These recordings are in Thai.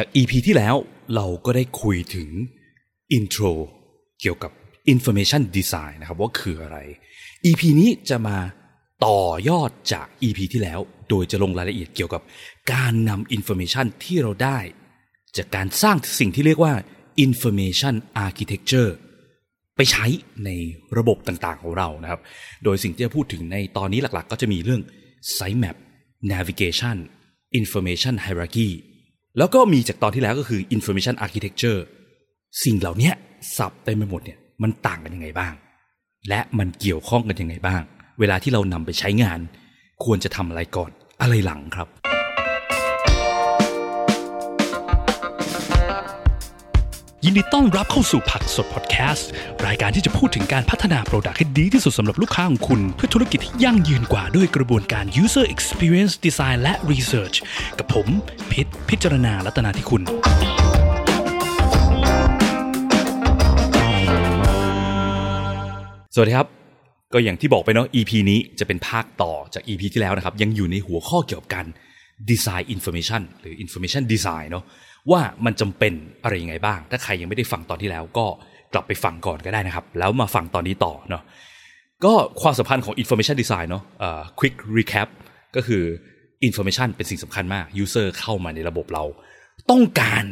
จาก EP ที่แล้วเราก็ได้คุยถึง intro เกี่ยวกับ information design นะครับว่าคืออะไร EP นี้จะมาต่อยอดจาก EP ที่แล้ว โดยจะลงรายละเอียดเกี่ยวกับการนำ information ที่เราได้ จากการสร้างสิ่งที่เรียกว่า information architecture ไปใช้ในระบบต่างๆของเรานะครับ โดยสิ่งที่จะพูดถึงในตอนนี้หลักๆ ก็จะมีเรื่อง sitemap navigation information hierarchy แล้วก็มีจากตอนที่แล้วก็คือ information architecture สิ่งเหล่านี้สับเต็มไปหมดเนี่ยมันต่างกันยังไงบ้าง และมันเกี่ยวข้องกันยังไงบ้าง เวลาที่เรานำไปใช้งาน ควรจะทำอะไรก่อนอะไรหลังครับ ยินดีต้อนรับเข้าสู่ผักสดพอดแคสต์ รายการที่จะพูดถึงการพัฒนาโปรดักต์ให้ดีที่สุดสำหรับลูกค้าของคุณ เพื่อธุรกิจที่ยั่งยืนกว่าด้วยกระบวนการ user experience design และ research กับผมพิษพิจารณาลัตนาที่คุณ สวัสดีครับ ก็อย่างที่บอกไปเนาะ EP นี้จะเป็นภาคต่อจาก EP ที่แล้วนะครับ ยังอยู่ในหัวข้อเกี่ยวกับการ Design Information หรือ Information Design เนาะ ว่ามันจำเป็นอะไรยังไงบ้าง ถ้าใครยังไม่ได้ฟังตอนที่แล้วก็กลับไปฟังก่อนก็ได้นะครับ แล้วมาฟังตอนนี้ต่อเนาะก็ความสัมพันธ์ของ Information Design เนาะเอ่อ Quick Recap ก็คือ Information เป็นสิ่งสำคัญมาก User เข้ามาในระบบเรา ต้องการ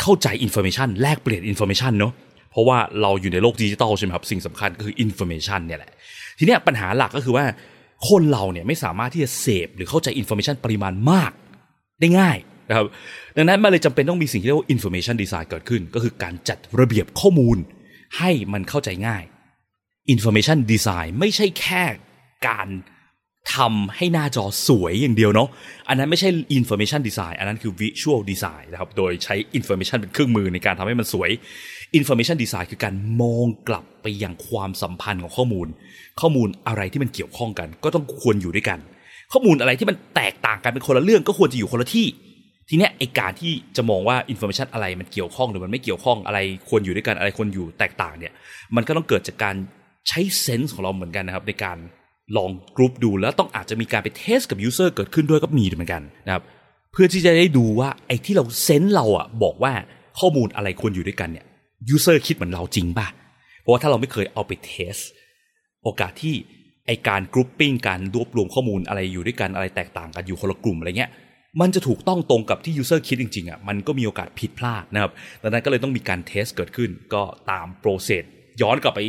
เข้าใจ Information แลกเปลี่ยน Information เนาะเพราะว่าเราอยู่ในโลกดิจิตอลใช่ไหมครับ สิ่งสำคัญก็คือ Information เนี่ยแหละ ทีนี้ปัญหาหลักก็คือว่า คนเราเนี่ยไม่สามารถที่จะเสพหรือเข้าใจ Information ปริมาณมากได้ง่าย นะครับดังนั้นมันเลยจำเป็นต้องมีสิ่งที่เรียกว่า information design เกิดขึ้น ก็คือการจัดระเบียบข้อมูลให้มันเข้าใจง่าย information design ไม่ใช่แค่การทำให้หน้าจอสวยอย่างเดียวเนาะ อันนั้นไม่ใช่ information design อันนั้นคือ visual design นะครับ โดยใช้ information เป็นเครื่องมือในการทำให้มันสวย information design คือการมองกลับไปยังความสัมพันธ์ของข้อมูล ข้อมูลอะไรที่มันเกี่ยวข้องกัน ก็ต้องควรอยู่ด้วยกัน ข้อมูลอะไรที่มันแตกต่างกันเป็นคนละเรื่องก็ควรจะอยู่คนละที่ ทีเนี้ยไอการที่จะมองว่าอินโฟมชันอะไรมันเกี่ยวข้องหรือมันไม่เกี่ยวข้องอะไรควรอยู่ด้วยกันอะไรควรอยู่แตกต่างเนี่ย มันก็ต้องเกิดจากการใช้ sense ของเราเหมือนกันนะครับในการลองกรุ๊ปดูแล้วต้องอาจจะมีการไป test กับ user เกิดขึ้นด้วยก็มีเหมือนกันนะครับเพื่อที่จะได้ดูว่าไอ้ที่เรา sense เราอะบอกว่าข้อมูลอะไรควรอยู่ด้วยกันเนี่ย user คิดเหมือนเราจริงป่ะ เพราะว่าถ้าเราไม่เคยเอาไป test โอกาสที่ไอการ grouping การรวบรวมข้อมูลอะไรอยู่ด้วยกันอะไรแตกต่างกันอยู่คนละกลุ่มอะไรเงี้ย มันจะถูกต้องตรงกับที่ user คิดจริงๆอะมันก็มีโอกาสผิดพลาดนะครับดังนั้นก็เลยต้องมีการ test เกิดขึ้นก็ตาม process ย้อนกลับไป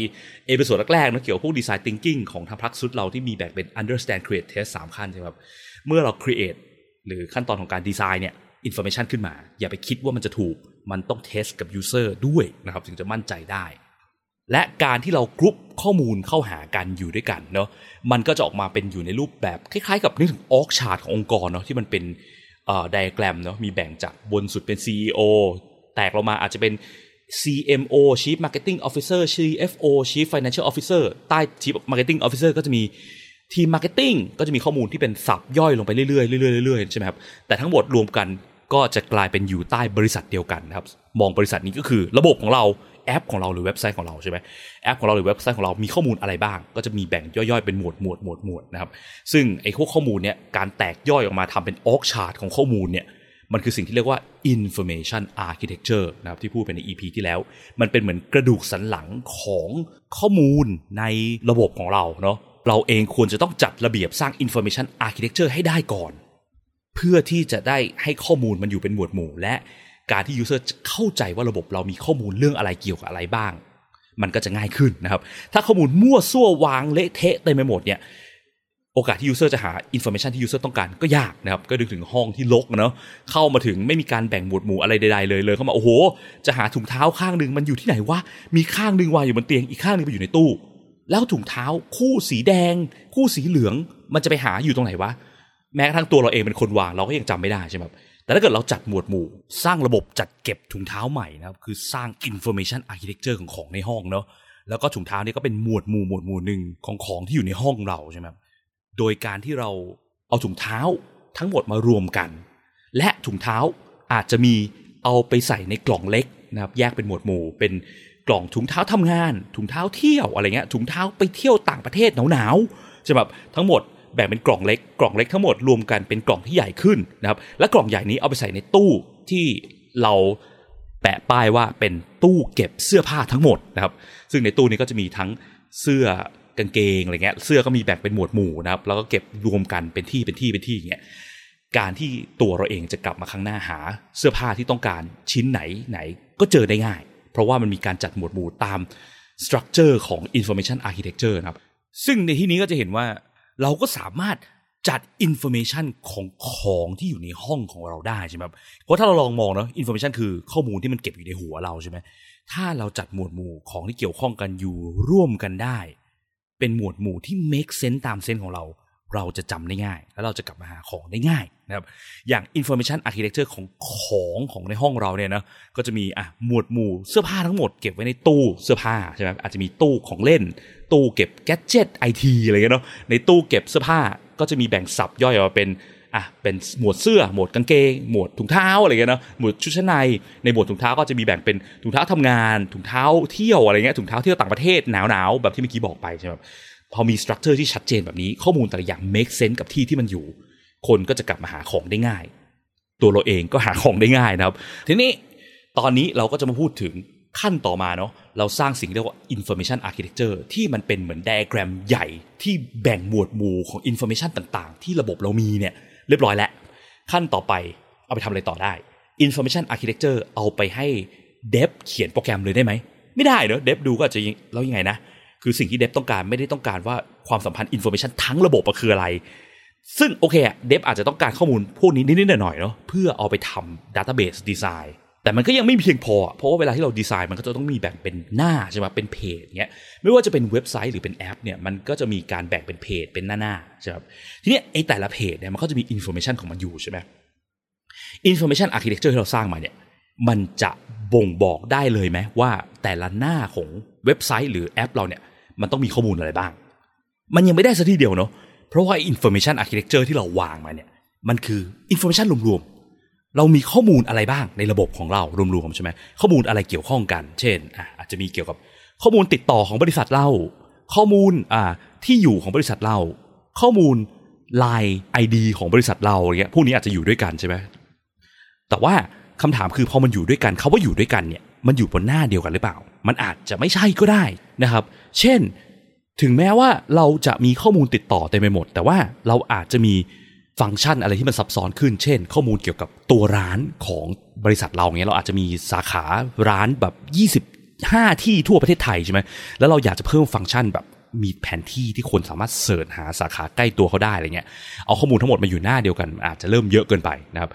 episode แรกๆนะเกี่ยวกับพวกดีไซน์ thinking ของทางพักซุดเราที่มีแบ่งเป็น understand create test สามขั้นใช่ไหมครับเมื่อเรา create หรือขั้นตอนของการดีไซน์เนี่ย information ขึ้นมา อย่าไปคิดว่ามันจะถูก มันต้อง test กับ user ด้วยนะครับถึงจะมั่นใจได้ และการที่เรากรุ๊ปข้อมูลเข้าหากันอยู่ด้วยกันเนาะมันก็จะออกมาเป็นอยู่ในรูปแบบคล้ายๆ กับนึกถึง org chart ขององค์กรเนาะที่มันเป็นไดอะแกรมเนาะมีแบ่งจากบนสุดเป็น CEO แตกลงมาอาจจะเป็น CMO Chief Marketing Officer CFO Chief Financial Officer ใต้ Chief Marketing Officer ก็จะมีทีม Marketing ก็จะมีข้อมูลที่เป็น sub ย่อยลงไปเรื่อยๆเรื่อยๆเรื่อยๆใช่ไหมครับแต่ทั้งหมดรวมกันก็จะกลายเป็นอยู่ใต้บริษัทเดียวกันนะครับมองบริษัทนี้ก็คือระบบของเรา แอปของเราหรือเว็บไซต์ของเราใช่ไหมแอปของเราหรือเว็บไซต์ของเรามีข้อมูลอะไรบ้าง ก็จะมีแบ่งย่อยๆเป็นหมวดหมวดหมวดหมวดนะครับซึ่งไอ้พวกข้อมูลเนี่ยการแตกย่อยออกมาทำเป็นออกชาร์ตของข้อมูลเนี่ยมันคือสิ่งที่เรียกว่า information architecture นะครับที่พูดไปใน EP ที่แล้ว มันเป็นเหมือนกระดูกสันหลังของข้อมูลในระบบของเราเนาะเราเองควรจะต้องจัดระเบียบสร้าง information architecture ให้ได้ก่อน เพื่อที่จะได้ให้ข้อมูลมันอยู่เป็นหมวดหมู่และ การที่ user จะเข้าใจว่าระบบเรามีข้อมูลเรื่องอะไรเกี่ยวกับอะไรบ้าง มันก็จะง่ายขึ้นนะครับ ถ้าข้อมูลมั่วซั่ววางเละเทะเต็มไปหมดเนี่ยโอกาสที่ user จะหา information ที่ user ต้องการก็ยากนะครับ ก็ดึงถึงห้องที่ลกเนาะเข้ามาถึงไม่มีการแบ่งหมวดหมู่อะไรใดๆเลยเลย เข้ามา โอ้โห จะหาถุงเท้าข้างหนึ่งมันอยู่ที่ไหนวะ มีข้างหนึ่งวางอยู่บนเตียงอีกข้างหนึ่งไปอยู่ในตู้ แล้วถุงเท้าคู่สีแดง คู่สีเหลือง มันจะไปหาอยู่ตรงไหนวะ แม้กระทั่งตัวเราเองเป็นคนวางเราก็ยังจำไม่ได้ใช่ไหมครับ แต่ถ้าเกิดเราจัดหมวดหมู่ สร้างระบบจัดเก็บถุงเท้าใหม่นะครับ คือสร้าง information architecture ของของในห้องเนาะแล้วก็ถุงเท้านี่ก็เป็นหมวดหมู่หมวดหมู่หนึ่งของของที่อยู่ในห้องเราใช่ไหมโดยการที่เราเอาถุงเท้าทั้งหมดมารวมกัน และถุงเท้าอาจจะมีเอาไปใส่ในกล่องเล็กนะครับแยกเป็นหมวดหมู่ เป็นกล่องถุงเท้าทำงาน ถุงเท้าเที่ยวอะไรเงี้ยถุงเท้าไปเที่ยวต่างประเทศหนาวๆใช่ไหมครับทั้งหมด แบ่งเป็นกล่องเล็ก กล่องเล็กทั้งหมดรวมกันเป็นกล่องที่ใหญ่ขึ้นนะครับ และกล่องใหญ่นี้เอาไปใส่ในตู้ที่เราแปะป้ายว่าเป็นตู้เก็บเสื้อผ้าทั้งหมดนะครับ ซึ่งในตู้นี้ก็จะมีทั้งเสื้อกางเกงอะไรเงี้ย เสื้อก็มีแบ่งเป็นหมวดหมู่นะครับ แล้วก็เก็บรวมกันเป็นที่เป็นที่เป็นที่อย่างเงี้ย การที่ตัวเราเองจะกลับมาข้างหน้าหาเสื้อผ้าที่ต้องการชิ้นไหนไหนก็เจอได้ง่าย เพราะว่ามันมีการจัดหมวดหมู่ตาม structure ของ information architecture นะครับ ซึ่งในที่นี้ก็จะเห็นว่า เราก็สามารถจัด information ของของที่อยู่ในห้องของเราได้ใช่ไหมครับเพราะถ้าเราลองมองเนาะ information คือข้อมูลที่มันเก็บอยู่ในหัวเราใช่ไหมถ้าเราจัดหมวดหมู่ของที่เกี่ยวข้องกันอยู่ร่วมกันได้ เป็นหมวดหมู่ที่ make sense ตาม sense ของเรา เราจะจำได้ง่าย แล้วเราจะกลับมาหาของได้ง่ายนะครับอย่าง information architecture ของของของในห้องเราเนี่ยนะก็จะมีอะหมวดหมู่เสื้อผ้าทั้งหมดเก็บไว้ในตู้เสื้อผ้าใช่ไหมอาจจะมีตู้ของเล่น ตู้เก็บ gadget ไอทีอะไรเงี้ยเนาะในตู้เก็บเสื้อผ้าก็จะมีแบ่งสับย่อยออกมาเป็นอะเป็นหมวดเสื้อหมวดกางเกงหมวดถุงเท้าอะไรเงี้ยเนาะหมวดชุดชั้นในในหมวดถุงเท้าก็จะมีแบ่งเป็นถุงเท้าทำงาน ถุงเท้าเที่ยวอะไรเงี้ยถุงเท้าเที่ยวต่างประเทศหนาวๆแบบที่เมื่อกี้บอกไปใช่ไหม พอมีสตรัคเจอร์ที่ชัดเจนแบบนี้ข้อมูลแต่ละอย่าง make sense กับที่ที่มันอยู่ คนก็จะกลับมาหาของได้ง่าย ตัวเราเองก็หาของได้ง่ายนะครับ ทีนี้ตอนนี้เราก็จะมาพูดถึงขั้นต่อมาเนาะเราสร้างสิ่งเรียกว่า information architecture ที่มันเป็นเหมือนไดอะแกรมใหญ่ที่แบ่งหมวดหมู่ของ information ต่างๆ ที่ระบบเรามีเนี่ยเรียบร้อยแล้ว ขั้นต่อไปเอาไปทำอะไรต่อได้ information architecture เอาไปให้เดฟเขียนโปรแกรมเลยได้ไหม ไม่ได้เนอะเดฟดูก็จจะแล้วยังไงนะ คือสิ่งที่เดฟต้องการไม่ได้ต้องการว่าความสัมพันธ์ information ทั้งระบบคืออะไร ซึ่งโอเคอะเดฟอาจจะต้องการข้อมูลพวกนี้นิดๆหน่อยๆเนาะเพื่อเอาไปทำ database design แต่มันก็ยังไม่เพียงพอ เพราะว่าเวลาที่เราดีไซน์มันก็จะต้องมีแบ่งเป็นหน้าใช่ไหมเป็นเพจเงี้ยไม่ว่าจะเป็นเว็บไซต์หรือเป็นแอปเนี่ยมันก็จะมีการแบ่งเป็นเพจเป็นหน้าๆใช่ไหมทีนี้ไอ้แต่ละเพจเนี่ยมันก็จะมี information ของมันอยู่ใช่ไหม information architecture ที่เราสร้างมาเนี่ยมันจะบ่งบอกได้เลยไหมว่าแต่ละหน้าของเว็บไซต์หรือแอปเราเนี่ย มันต้องมีข้อมูลอะไรบ้าง มันยังไม่ได้ซะทีเดียวเนาะเพราะว่า information architecture ที่เราวางมาเนี่ยมันคือ information รวมๆ เรามีข้อมูลอะไรบ้างในระบบของเรารวมๆใช่ไหมข้อมูลอะไรเกี่ยวข้องกัน เช่นอะอาจจะมีเกี่ยวกับข้อมูลติดต่อของบริษัทเรา ข้อมูลอ่าที่อยู่ของบริษัทเรา ข้อมูล Line ID ของบริษัทเราอะไรเงี้ยพวกนี้อาจจะอยู่ด้วยกันใช่ไหมแต่ว่าคำถามคือพอมันอยู่ด้วยกันเขาว่าอยู่ด้วยกันเนี่ย มันอยู่บนหน้าเดียวกันหรือเปล่า มันอาจจะไม่ใช่ก็ได้นะครับ เช่น ถึงแม้ว่าเราจะมีข้อมูลติดต่อเต็มไปหมด แต่ว่าเราอาจจะมีฟังก์ชันอะไรที่มันซับซ้อนขึ้น เช่น ข้อมูลเกี่ยวกับตัวร้านของบริษัทเราเงี้ยเราอาจจะมีสาขาร้านแบบ 25 ที่ทั่วประเทศไทยใช่ไหมแล้วเราอยากจะเพิ่มฟังก์ชันแบบมีแผนที่ที่คนสามารถเสิร์ชหาสาขาใกล้ตัวเขาได้อะไรเงี้ย เอาข้อมูลทั้งหมดมาอยู่หน้าเดียวกัน อาจจะเริ่มเยอะเกินไปนะครับ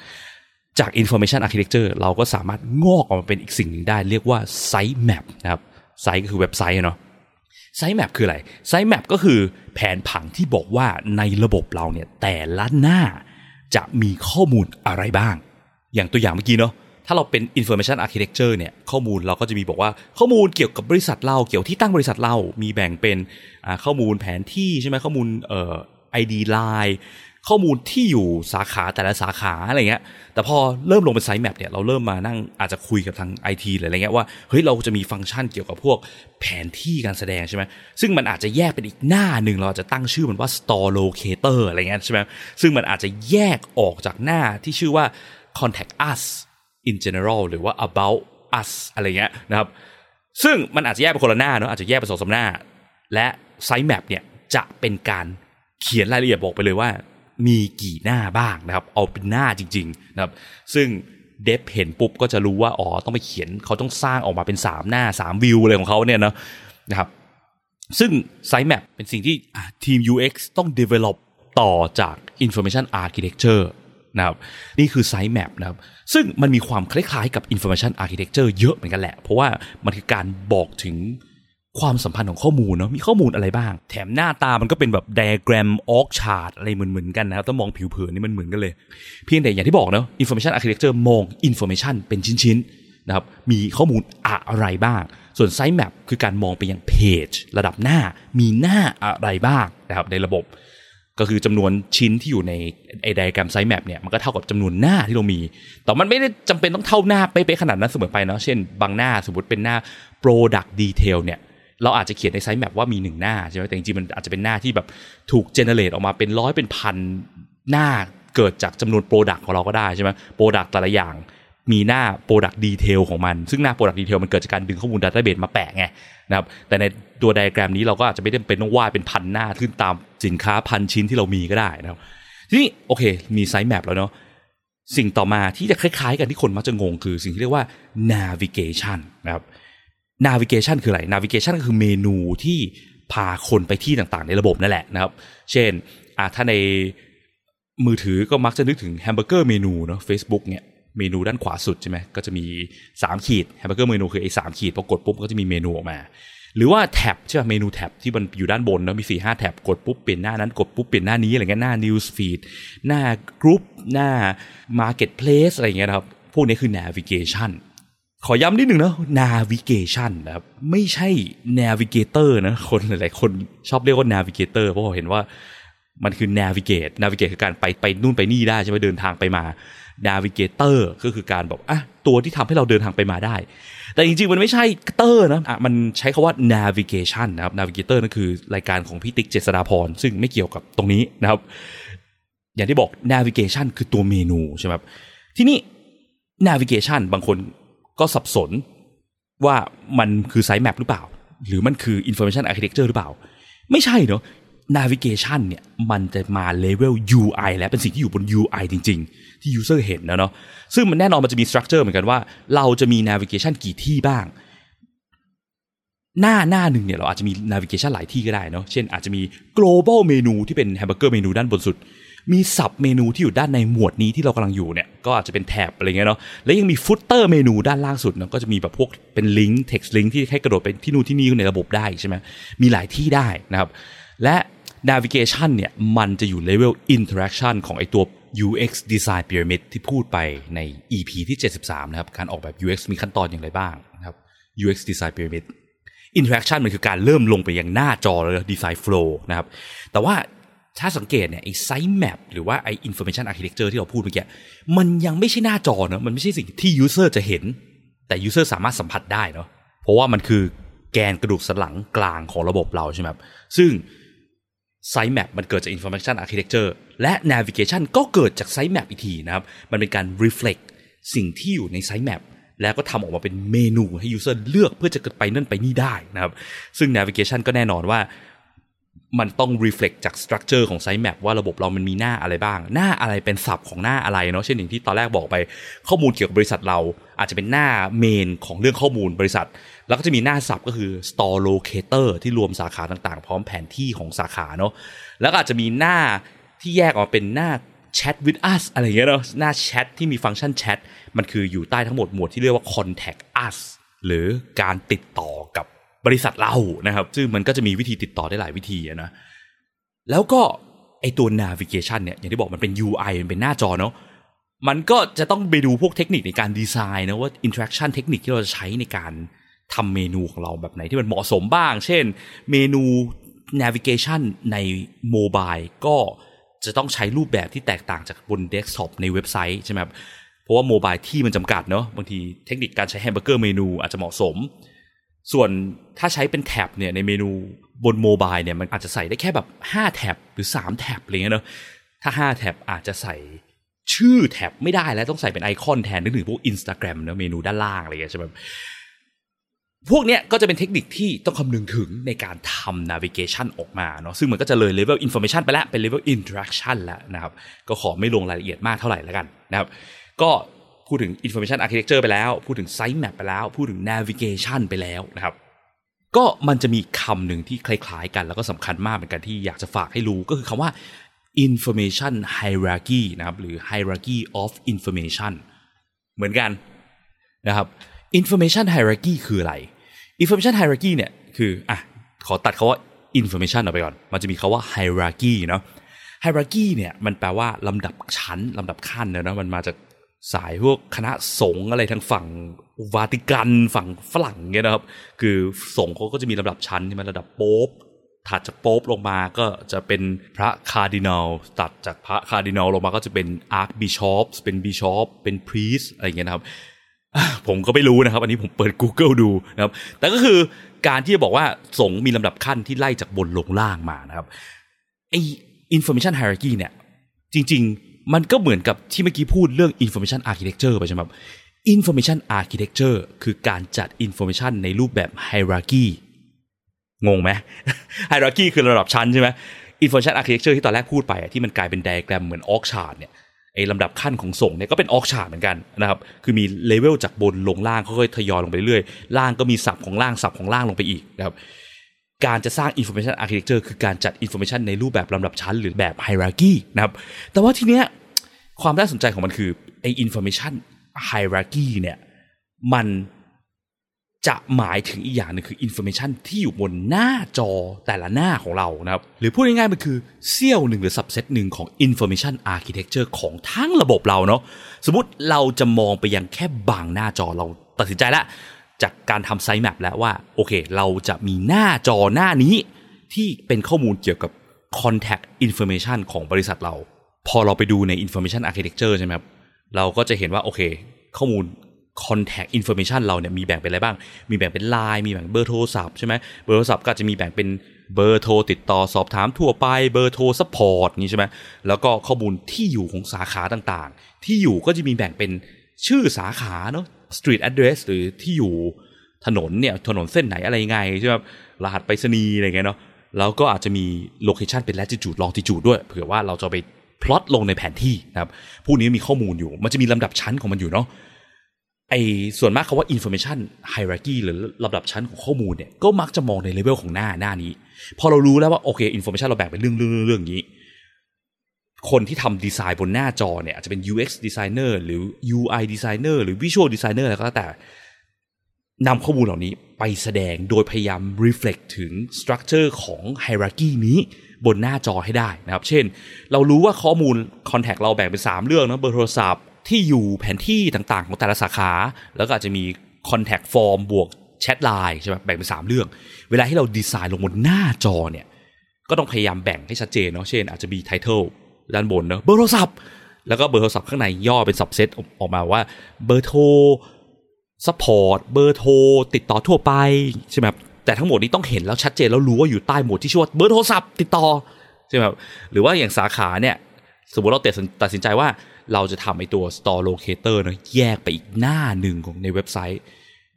จาก information architecture เราก็สามารถงอกออกมาเป็นอีกสิ่งหนึ่งได้ เรียกว่า site map นะครับ site ก็คือเว็บไซต์เนาะ site map คืออะไร site map ก็คือแผนผังที่บอกว่าในระบบเราเนี่ยแต่ละหน้าจะมีข้อมูลอะไรบ้าง อย่างตัวอย่างเมื่อกี้เนาะถ้าเราเป็น information architecture เนี่ยข้อมูลเราก็จะมีบอกว่าข้อมูลเกี่ยวกับบริษัทเราเกี่ยวที่ตั้งบริษัทเรา มีแบ่งเป็นข้อมูลแผนที่ใช่ไหมข้อมูลเอ่อ ID line ข้อมูลที่อยู่สาขาแต่ละสาขาอะไรเงี้ย แต่พอเริ่มลงเป็น site map เนี่ยเราเริ่มมานั่งอาจจะคุยกับทางไอทีหรืออะไรเงี้ยว่าเฮ้ยเราจะมีฟังก์ชันเกี่ยวกับพวกแผนที่การแสดงใช่ไหมซึ่งมันอาจจะแยกเป็นอีกหน้าหนึ่งเราจะตั้งชื่อมันว่า store locator อะไรเงี้ยใช่ไหมซึ่งมันอาจจะแยกออกจากหน้าที่ชื่อว่า contact us in general หรือว่า about us อะไรเงี้ยนะครับซึ่งมันอาจจะแยกเป็นคนละหน้าเนาะอาจจะแยกเป็นสองสามหน้า และ site map เนี่ยจะเป็นการเขียนรายละเอียดบอกไปเลยว่า มีกี่หน้าบ้างนะครับ เอาเป็นหน้าจริงๆนะครับ ซึ่ง dev เห็นปุ๊บก็จะรู้ว่าอ๋อต้องไปเขียนเขาต้องสร้างออกมาเป็นสามหน้าสามวิวอะไรของเขาเนี่ยนะนะครับ ซึ่ง site map เป็นสิ่งที่ทีม UX ต้อง develop ต่อจาก Information Architecture นะครับนี่คือ site map นะครับซึ่งมันมีความคล้ายๆกับ Information Architecture เยอะเหมือนกันแหละ เพราะว่ามันคือการบอกถึง ความสัมพันธ์ของข้อมูลเนาะมีข้อมูลอะไรบ้าง แถมหน้าตามันก็เป็นแบบ diagram org chart อะไรเหมือนๆกันนะครับถ้ามองผิวเผินนี่มันเหมือนกันเลย เพียงแต่อย่างที่บอกเนาะ Information Architecture มอง Information เป็นชิ้นๆนะครับมีข้อมูลอะไรบ้าง ส่วน site map คือการมองไปยังเพจระดับหน้ามีหน้าอะไรบ้างนะครับในระบบก็คือจำนวนชิ้นที่อยู่ในไอ diagram site map เนี่ยมันก็เท่ากับจำนวนหน้าที่เรามี แต่มันไม่ได้จำเป็นต้องเท่าหน้าเป๊ะๆขนาดนั้นเสมอไปเนาะ เช่น บางหน้าสมมติเป็นหน้า Product Detail เนี่ย เราอาจจะเขียนใน site map ว่ามีหนึ่งหน้าใช่ไหมแต่จริงๆมันอาจจะเป็นหน้าที่แบบถูก generate ออกมาเป็นร้อยเป็นพันหน้าเกิดจากจำนวน product ของเราก็ได้ใช่ไหม product แต่ละอย่างมีหน้า Product Detail ของมัน ซึ่งหน้า Product Detail มันเกิดจากการดึงข้อมูล Database มาแปะไงนะครับแต่ในตัวไดอะแกรมนี้เราก็อาจจะไม่จำเป็นต้องวาดเป็นพันหน้าขึ้นตามสินค้าพันชิ้นที่เรามีก็ได้นะครับ ทีนี้โอเค มี site map แล้วเนาะสิ่งต่อมาที่จะคล้ายๆ กันที่คนมักจะงงคือสิ่งที่เรียกว่า navigation นะครับ navigation คืออะไร navigation ก็คือเมนูที่พาคนไปที่ต่างๆ ในระบบนั่นแหละนะครับ เช่นอ่าถ้าในมือถือก็มักจะนึกถึง hamburger menu เนาะ Facebook เนี่ยเมนูด้านขวาสุดใช่ไหมก็จะมี 3 ขีด hamburger menu คือไอ้สามขีดพอกดปุ๊บก็จะมีเมนูออกมา หรือว่า tab ใช่ไหมเมนู tab ที่มันอยู่ด้านบนเนาะมีสี่ห้า tab กดปุ๊บเปลี่ยนหน้านั้นกดปุ๊บเปลี่ยนหน้านี้อะไรเงี้ยหน้า news feed หน้ากรุ๊ปหน้า marketplace อะไรเงี้ยนะครับ พวกนี้คือ navigation ขอย้ำนิดหนึ่งนะ navigation นะครับ ไม่ใช่ navigator นะ คนหลายๆ คนชอบเรียกว่า navigator เพราะเห็นว่ามันคือ navigate navigate คือการไปไปนู่นไปนี่ได้ใช่ไหมเดินทางไปมา navigator ก็คือการบอกอะตัวที่ทำให้เราเดินทางไปมาได้ แต่จริงๆ มันไม่ใช่เตอร์นะอะมันใช้คาว่า navigation นะครับ navigator นั่นคือรายการของพี่ติ๊กเจษฎาพรซึ่งไม่เกี่ยวกับตรงนี้นะครับ อย่างที่บอก navigation คือตัวเมนูใช่ไหมครับที่นี้ navigation บางคน ก็สับสนว่ามันคือไซต์แมปหรือเปล่า หรือมันคือ information architecture หรือเปล่า ไม่ใช่เนาะ navigation เนี่ยมันจะมาเลเวล UI และเป็นสิ่งที่อยู่บน UI จริง ๆ ที่ user เห็นนะเนาะซึ่งมันแน่นอนมันจะมี structure เหมือนกันว่า เราจะมี navigation กี่ที่บ้าง หน้าหน้าหนึ่งเนี่ยเราอาจจะมี navigation หลายที่ก็ได้เนาะเช่นอาจจะมี global เมนูที่เป็น hamburger เมนูด้านบนสุด มีสับเมนูที่อยู่ด้านในหมวดนี้ที่เรากำลังอยู่เนี่ยก็อาจจะเป็นแท็บอะไรเงี้ยเนาะแล้วยังมีฟุตเตอร์เมนูด้านล่างสุดเนาะก็จะมีแบบพวกเป็นลิงก์ text link ที่ให้กระโดดไปที่นู่นที่นี่ในระบบได้ใช่ไหมมีหลายที่ได้นะครับและ navigation เนี่ยมันจะอยู่เลเวล interaction ของไอตัว UX design pyramid ที่พูดไปใน EP ที่ 73 นะครับ การออกแบบ UX มีขั้นตอนอย่างไรบ้างนะครับ UX design pyramid interaction มันคือการเริ่มลงไปยังหน้าจอแล้ว design flow นะครับ แต่ว่า ถ้าสังเกตเนี่ยไอ้ site map หรือว่าไอ้ information architecture ที่เราพูดเมื่อกี้มันยังไม่ใช่หน้าจอเนะมันไม่ใช่สิ่งที่ user จะเห็น แต่ user สามารถสัมผัสได้เนาะเพราะว่ามันคือแกนกระดูกสันหลังกลางของระบบเราใช่ไหมครับซึ่ง Site Map มันเกิดจาก Information Architecture และ Navigation ก็เกิดจาก Site Map อีกทีนะครับ มันเป็นการ reflect สิ่งที่อยู่ใน Site Map แล้วก็ทำออกมาเป็นเมนูให้ user เลือกเพื่อจะไปนั่นไปนี่ได้นะครับ ซึ่ง Navigation ก็แน่นอนว่า มันต้อง reflect จาก structure ของ Site Map ว่าระบบเรามันมีหน้าอะไรบ้าง หน้าอะไรเป็นศัพท์ของหน้าอะไรเนาะเช่นอย่างที่ตอนแรกบอกไปข้อมูลเกี่ยวกับบริษัทเรา อาจจะเป็นหน้าเมนของเรื่องข้อมูลบริษัท แล้วก็จะมีหน้าศัพท์ก็คือ store locator ที่รวมสาขาต่างๆ พร้อมแผนที่ของสาขาเนาะแล้วก็อาจจะมีหน้าที่แยกออกเป็นหน้า chat with us อะไรเงี้ยเนาะหน้าแชทที่มีฟังก์ชันแชทมันคืออยู่ใต้ทั้งหมดหมวดที่เรียกว่า contact us หรือการติดต่อกับ บริษัทเรานะครับ ซึ่งมันก็จะมีวิธีติดต่อได้หลายวิธีนะแล้วก็ไอตัว navigation เนี่ยอย่างที่บอกมันเป็น UI มันเป็นหน้าจอเนาะมันก็จะต้องไปดูพวกเทคนิคในการดีไซน์นะว่า interaction เทคนิคที่เราจะใช้ในการทำเมนูของเราแบบไหนที่มันเหมาะสมบ้าง เช่น เมนู navigation ใน mobile ก็จะต้องใช้รูปแบบที่แตกต่างจากบนเดสก์ท็อปในเว็บไซต์ใช่ไหมครับเพราะว่า mobile ที่มันจำกัดเนาะบางทีเทคนิคการใช้ hamburger menu อาจจะเหมาะสม ส่วนถ้าใช้เป็นแท็บเนี่ยในเมนูบน mobile เนี่ยมันอาจจะใส่ได้แค่แบบ 5 แท็บหรือ 3 แท็บอะไรเงี้ยเนาะถ้า 5 แท็บอาจจะใส่ชื่อแท็บไม่ได้แล้วต้องใส่เป็นไอคอนแทนนึกถึงพวก Instagram เนะเมนูด้านล่างอะไรเงี้ยใช่ไหมพวกเนี้ยก็จะเป็นเทคนิคที่ต้องคำนึงถึงในการทำ navigation ออกมาเนาะซึ่งมันก็จะเลย level information ไปแล้วเป็น level interaction แล้วนะครับ ก็ขอไม่ลงรายละเอียดมากเท่าไหร่แล้วกันนะครับ ก็ พูดถึง information architecture ไปแล้ว พูดถึง site map ไปแล้ว พูดถึง navigation ไปแล้วนะครับ ก็มันจะมีคำหนึ่งที่คล้ายๆกัน แล้วก็สำคัญมากเหมือนกันที่อยากจะฝากให้รู้ก็คือคำว่า information hierarchy นะครับหรือ hierarchy of information เหมือนกันนะครับ information hierarchy คืออะไร information hierarchy เนี่ยคืออะขอตัดคาว่า information ออกไปก่อน มันจะมีคาว่า hierarchy เนาะ hierarchy เนี่ยมันแปลว่าลำดับชั้นลำดับขั้นเนะมันมาจาก สายพวกคณะสงฆ์อะไรทางฝั่งวาติกันฝั่งฝรั่งเนี่ยนะครับ คือสงฆ์เขาก็จะมีลำดับชั้นที่มันระดับโป๊ปถัดจากโป๊ปลงมาก็จะเป็นพระคาร์ดินัลตัดจากพระคาร์ดินัลลงมาก็จะเป็น archbishop เป็นบิชอปเป็น priest อะไรเงี้ยนะครับ ผมก็ไม่รู้นะครับ อันนี้ผมเปิด Google ดูนะครับ แต่ก็คือการที่จะบอกว่าสงฆ์มีลำดับขั้นที่ไล่จากบนลงล่างมานะครับไอ information hierarchy เนี่ย จริง ๆ มันก็เหมือนกับที่เมื่อกี้พูดเรื่อง information architecture ไปใช่ไหมครับ information architecture คือการจัด information ในรูปแบบ hierarchy งงไหม hierarchy คือระดับชั้นใช่ไหม information architecture ที่ตอนแรกพูดไปที่มันกลายเป็นไดอะแกรมเหมือนออกชาร์ตเนี่ยไอ้ลำดับขั้นของส่งเนี่ยก็เป็นออกชาร์เหมือนกันนะครับ คือมีเลเวลจากบนลงล่างค่อยๆทยอยลงไปเรื่อยล่างก็มีสับของล่างสับของล่างลงไปอีกนะครับ การจะสร้าง information architecture คือการจัด information ในรูปแบบลำดับชั้น หรือแบบ hierarchy นะครับ แต่ว่าทีเนี้ยความน่าสนใจของมันคือไอ้ information hierarchy เนี่ยมันจะหมายถึงอีกอย่างหนึงคือ information ที่อยู่บนหน้าจอแต่ละหน้าของเรานะครับ หรือพูดง่ายๆมันคือเสี้ยวหนึ่งหรือ subset หนึ่งของ information architecture ของทั้งระบบเราเนาะสมมติเราจะมองไปยังแค่บางหน้าจอเราตัดสินใจแล้ว จากการทำไซต์แมปแล้วว่า โอเค เราจะมีหน้าจอหน้านี้ที่เป็นข้อมูลเกี่ยวกับ contact information ของบริษัทเรา พอเราไปดูใน information architecture ใช่ไหมครับ เราก็จะเห็นว่า โอเค ข้อมูล contact information เราเนี่ยมีแบ่งเป็นอะไรบ้าง มีแบ่งเป็น Line มีแบ่งเบอร์โทรศัพท์ใช่ไหมเบอร์โทรศัพท์ก็จะมีแบ่งเป็นเบอร์โทรติดต่อสอบถามทั่วไปเบอร์โทร support นี้ใช่ไหมแล้วก็ข้อมูลที่อยู่ของสาขาต่างๆ ที่อยู่ก็จะมีแบ่งเป็นชื่อสาขาเนาะ street address หรือที่อยู่ถนนเนี่ยถนนเส้นไหนอะไรยังไงใช่ไหมรหัสไปรษณีย์อะไรเงี้ยเนาะแล้วก็อาจจะมี location เป็น latitude longitude ด้วย เผื่อว่าเราจะไปพลอตลงในแผนที่นะครับพวกนี้มีข้อมูลอยู่ มันจะมีลำดับชั้นของมันอยู่เนาะไอส่วนมากคาว่า information hierarchy หรือลำดับชั้นของข้อมูลเนี่ยก็มักจะมองในเลเวลของหน้าหน้านี้ พอเรารู้แล้วว่าโอเค information เราแบ่งเป็นเรื่องเรื่องเรื่องเรื่องอย่างนี้ คนที่ทำดีไซน์บนหน้าจอเนี่ยอาจจะเป็น UX designer หรือ UI designer หรือ visual designer อะไรก็แต่นำข้อมูลเหล่านี้ไปแสดงโดยพยายาม reflect ถึง structure ของ hierarchy นี้บนหน้าจอให้ได้นะครับ เช่น เรารู้ว่าข้อมูล contact เราแบ่งเป็น 3 เรื่องนะเบอร์โทรศัพท์ที่อยู่แผนที่ต่างๆ ของแต่ละสาขา แล้วก็อาจจะมี contact form บวกแชทไลน์ใช่ไหมแบ่งเป็น 3 เรื่อง เวลาที่เราดีไซน์ลงบนหน้าจอเนี่ยก็ต้องพยายามแบ่งให้ชัดเจนเนาะเช่นอาจจะมี title ด้านบนเนาะเบอร์โทรศัพท์ แล้วก็เบอร์โทรศัพท์ข้างในย่อเป็น subset ออกมาว่าเบอร์โทรsupport เบอร์โทรติดต่อทั่วไปใช่ไหมแต่ทั้งหมดนี้ต้องเห็นแล้วชัดเจนแล้วรู้ว่าอยู่ใต้หมวดที่ชื่อว่าเบอร์โทรศัพท์ติดต่อใช่ไหมหรือว่าอย่างสาขาเนี่ยสมมติเราตัดสินใจว่าเราจะทำไอตัว store locator เนอะแยกไปอีกหน้าหนึ่งของในเว็บไซต์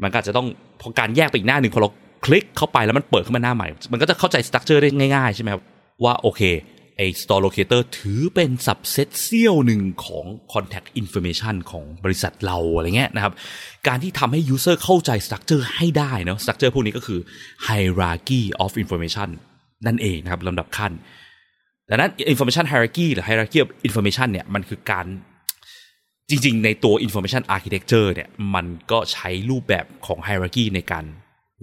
มันก็จะต้องพอการแยกไปอีกหน้าหนึ่งพอเราคลิกเข้าไปแล้วมันเปิดขึ้นมาหน้าใหม่ มันก็จะเข้าใจ structure ได้ง่ายๆใช่ไหมครับว่าโอเค ไอ้ store locator ถือเป็น subset เสี้ยวหนึ่งของ contact information ของบริษัทเราอะไรเงี้ยนะครับ การที่ทำให้ user เข้าใจ structure ให้ได้เนาะ structure พวกนี้ก็คือ hierarchy of information นั่นเองนะครับลำดับขั้นดังนั้น information hierarchy หรือ hierarchy of information เนี่ยมันคือการจริง ๆ ในตัว information architecture เนี่ยมันก็ใช้รูปแบบของ hierarchy ในการ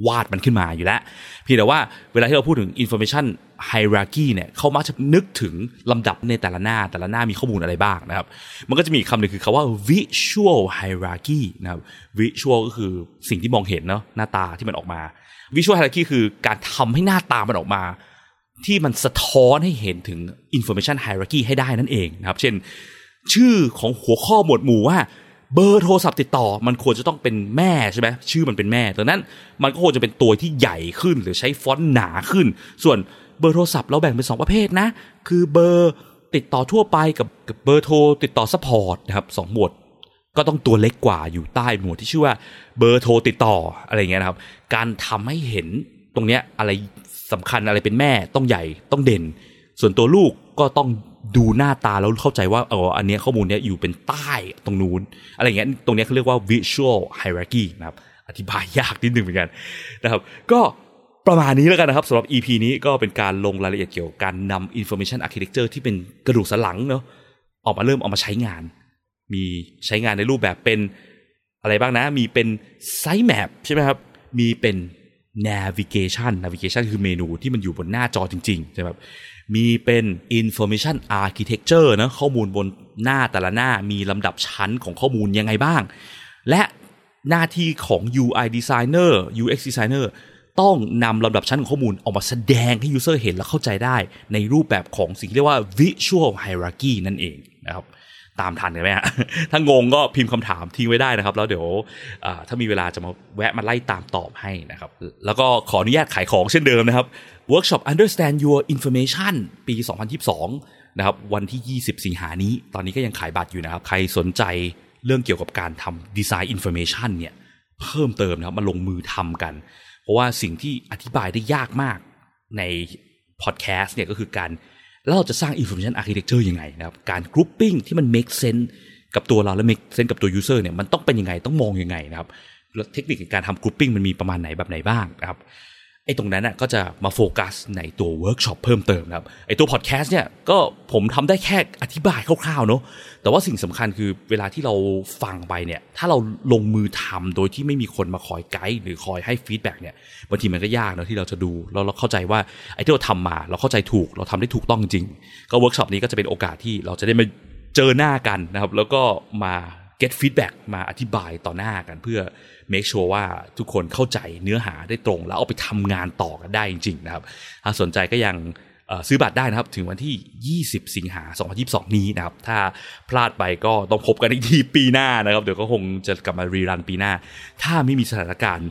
วาดมันขึ้นมาอยู่แล้วเพียงแต่ว่าเวลาที่เราพูดถึง information hierarchy เนี่ยเขามักจะนึกถึงลำดับในแต่ละหน้าแต่ละหน้ามีข้อมูลอะไรบ้างนะครับ มันก็จะมีคำหนึ่งคือคาว่า visual hierarchy นะครับ visual ก็คือสิ่งที่มองเห็นเนาะหน้าตาที่มันออกมา visual hierarchy คือการทำให้หน้าตามันออกมา ที่มันสะท้อนให้เห็นถึง information hierarchy ให้ได้นั่นเองนะครับ เช่น ชื่อของหัวข้อหมวดหมู่ว่า เบอร์โทรศัพท์ติดต่อมันควรจะต้องเป็นแม่ใช่ไหมชื่อมันเป็นแม่ดังนั้น มันก็ควรจะเป็นตัวที่ใหญ่ขึ้นหรือใช้ฟอนต์หนาขึ้น ส่วนเบอร์โทรศัพท์เราแบ่งเป็นสองประเภทนะ คือเบอร์ติดต่อทั่วไปกับกับเบอร์โทรติดต่อ support นะครับสองหมวดก็ต้องตัวเล็กกว่าอยู่ใต้หมวดที่ชื่อว่าเบอร์โทรติดต่ออะไรเงี้ยนะครับ การทำให้เห็นตรงเนี้ยอะไรสำคัญอะไรเป็นแม่ต้องใหญ่ต้องเด่น ส่วนตัวลูกก็ต้อง ดูหน้าตาแล้วเข้าใจว่าเอออันนี้ข้อมูลเนี้ยอยู่เป็นใต้ตรงนู้นอะไรเงี้ยตรงนี้เขาเรียกว่า visual hierarchy นะครับอธิบายยากนิดนึงเหมือนกันนะครับ ก็ประมาณนี้แล้วกันนะครับสำหรับ EP นี้ก็เป็นการลงรายละเอียดเกี่ยวกับการนำ information architecture ที่เป็นกระดูกสันหลังเนาะออกมาเริ่มเอามาใช้งาน มีใช้งานในรูปแบบเป็นอะไรบ้างนะ มีเป็น site map ใช่ไหมครับ มีเป็น navigation navigation คือเมนูที่มันอยู่บนหน้าจอจริงๆใช่ไหมมีเป็น information architecture นะข้อมูลบนหน้าแต่ละหน้ามีลำดับชั้นของข้อมูลยังไงบ้าง และหน้าที่ของ UI designer UX designer ต้องนำลำดับชั้นของข้อมูลออกมาแสดงให้ user เห็นและเข้าใจได้ ในรูปแบบของสิ่งที่เรียกว่า visual hierarchy นั่นเองนะครับ ตามทันกันไหมฮะถ้างงก็พิมพ์คำถามทิ้งไว้ได้นะครับ แล้วเดี๋ยวถ้ามีเวลาจะมาแวะมาไล่ตามตอบให้นะครับ แล้วก็ขออนุญาตขายของเช่นเดิมนะครับ Workshop Understand Your Information ปี 2022 นะครับ วันที่ 20 สิงหานี้ ตอนนี้ก็ยังขายบัตรอยู่นะครับ ใครสนใจเรื่องเกี่ยวกับการทำ design information เนี่ย เพิ่มเติมนะครับมาลงมือทำกัน เพราะว่าสิ่งที่อธิบายได้ยากมากในพอดแคสต์เนี่ยก็คือการ แล้วเราจะสร้าง Information Architecture ยังไงนะครับ การ grouping ที่มัน make sense กับตัวเราและ make sense กับตัว user เนี่ยมันต้องเป็นยังไงต้องมองยังไงนะครับแล้วเทคนิคในการทำ grouping มันมีประมาณไหนแบบไหนบ้างนะครับ ไอ้ตรงนั้นน่ะก็จะมาโฟกัสในตัวเวิร์กช็อปเพิ่มเติมครับไอ้ตัวพอดแคสต์เนี่ยก็ผมทำได้แค่อธิบายคร่าวๆเนาะแต่ว่าสิ่งสำคัญคือเวลาที่เราฟังไปเนี่ยถ้าเราลงมือทำโดยที่ไม่มีคนมาคอยไกด์หรือคอยให้ feedback เนี่ยบางทีมันก็ยากเนาะที่เราจะดูแล้วเราเข้าใจว่าไอ้ที่เราทำมา เราเข้าใจถูกเราทำได้ถูกต้องจริง ก็เวิร์กช็อปนี้ก็จะเป็นโอกาสที่เราจะได้มาเจอหน้ากันนะครับแล้วก็มา get feedback มาอธิบายต่อหน้ากันเพื่อ make sure ว่าทุกคนเข้าใจเนื้อหาได้ตรง แล้วเอาไปทำงานต่อกันได้จริง ๆ นะครับ ถ้าสนใจก็ยังซื้อบัตรได้นะครับ ถึงวันที่ 20 สิงหา 2022 นี้นะครับ ถ้าพลาดไปก็ต้องพบกันอีกทีปีหน้านะครับ เดี๋ยวก็คงจะกลับมา rerun ปีหน้า ถ้าไม่มีสถานการณ์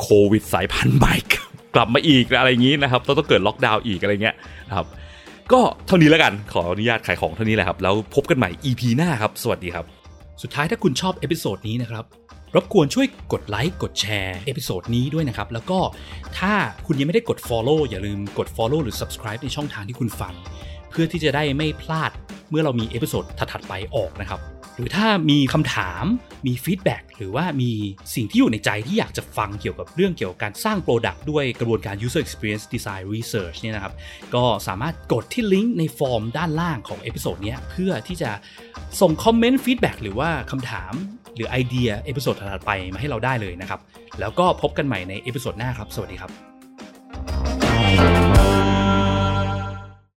โควิดสายพันธุ์ใหม่กลับมาอีกอะไรอย่างนี้นะครับต้องเกิดล็อกดาวน์อีกอะไรเงี้ยนะครับก็เท่านี้แล้วกันขออนุญาตขายของเท่านี้แหละครับ แล้วพบกันใหม่ EP หน้าครับ สวัสดีครับ สุดท้ายถ้าคุณชอบ episode นี้นะครับรบกวนช่วยกดไลค์กดแชร์ episode นี้ด้วยนะครับ แล้วก็ถ้าคุณยังไม่ได้กด Follow อย่าลืมกด Follow หรือ Subscribe ในช่องทางที่คุณฟัง เพื่อที่จะได้ไม่พลาดเมื่อเรามี episode ถัดๆไปออกนะครับ หรือถ้ามีคำถามมี feedback หรือว่ามีสิ่งที่อยู่ในใจที่อยากจะฟังเกี่ยวกับเรื่องเกี่ยวกับการสร้าง product ด้วยกระบวนการ user experience design research เนี่ยนะครับ ก็สามารถกดที่ลิงก์ในฟอร์มด้านล่างของ episode นี้เพื่อที่จะส่ง comment feedback หรือว่าคำถามหรือไอเดีย episode ถัดไปมาให้เราได้เลยนะครับ แล้วก็พบกันใหม่ใน episode หน้าครับ สวัสดีครับ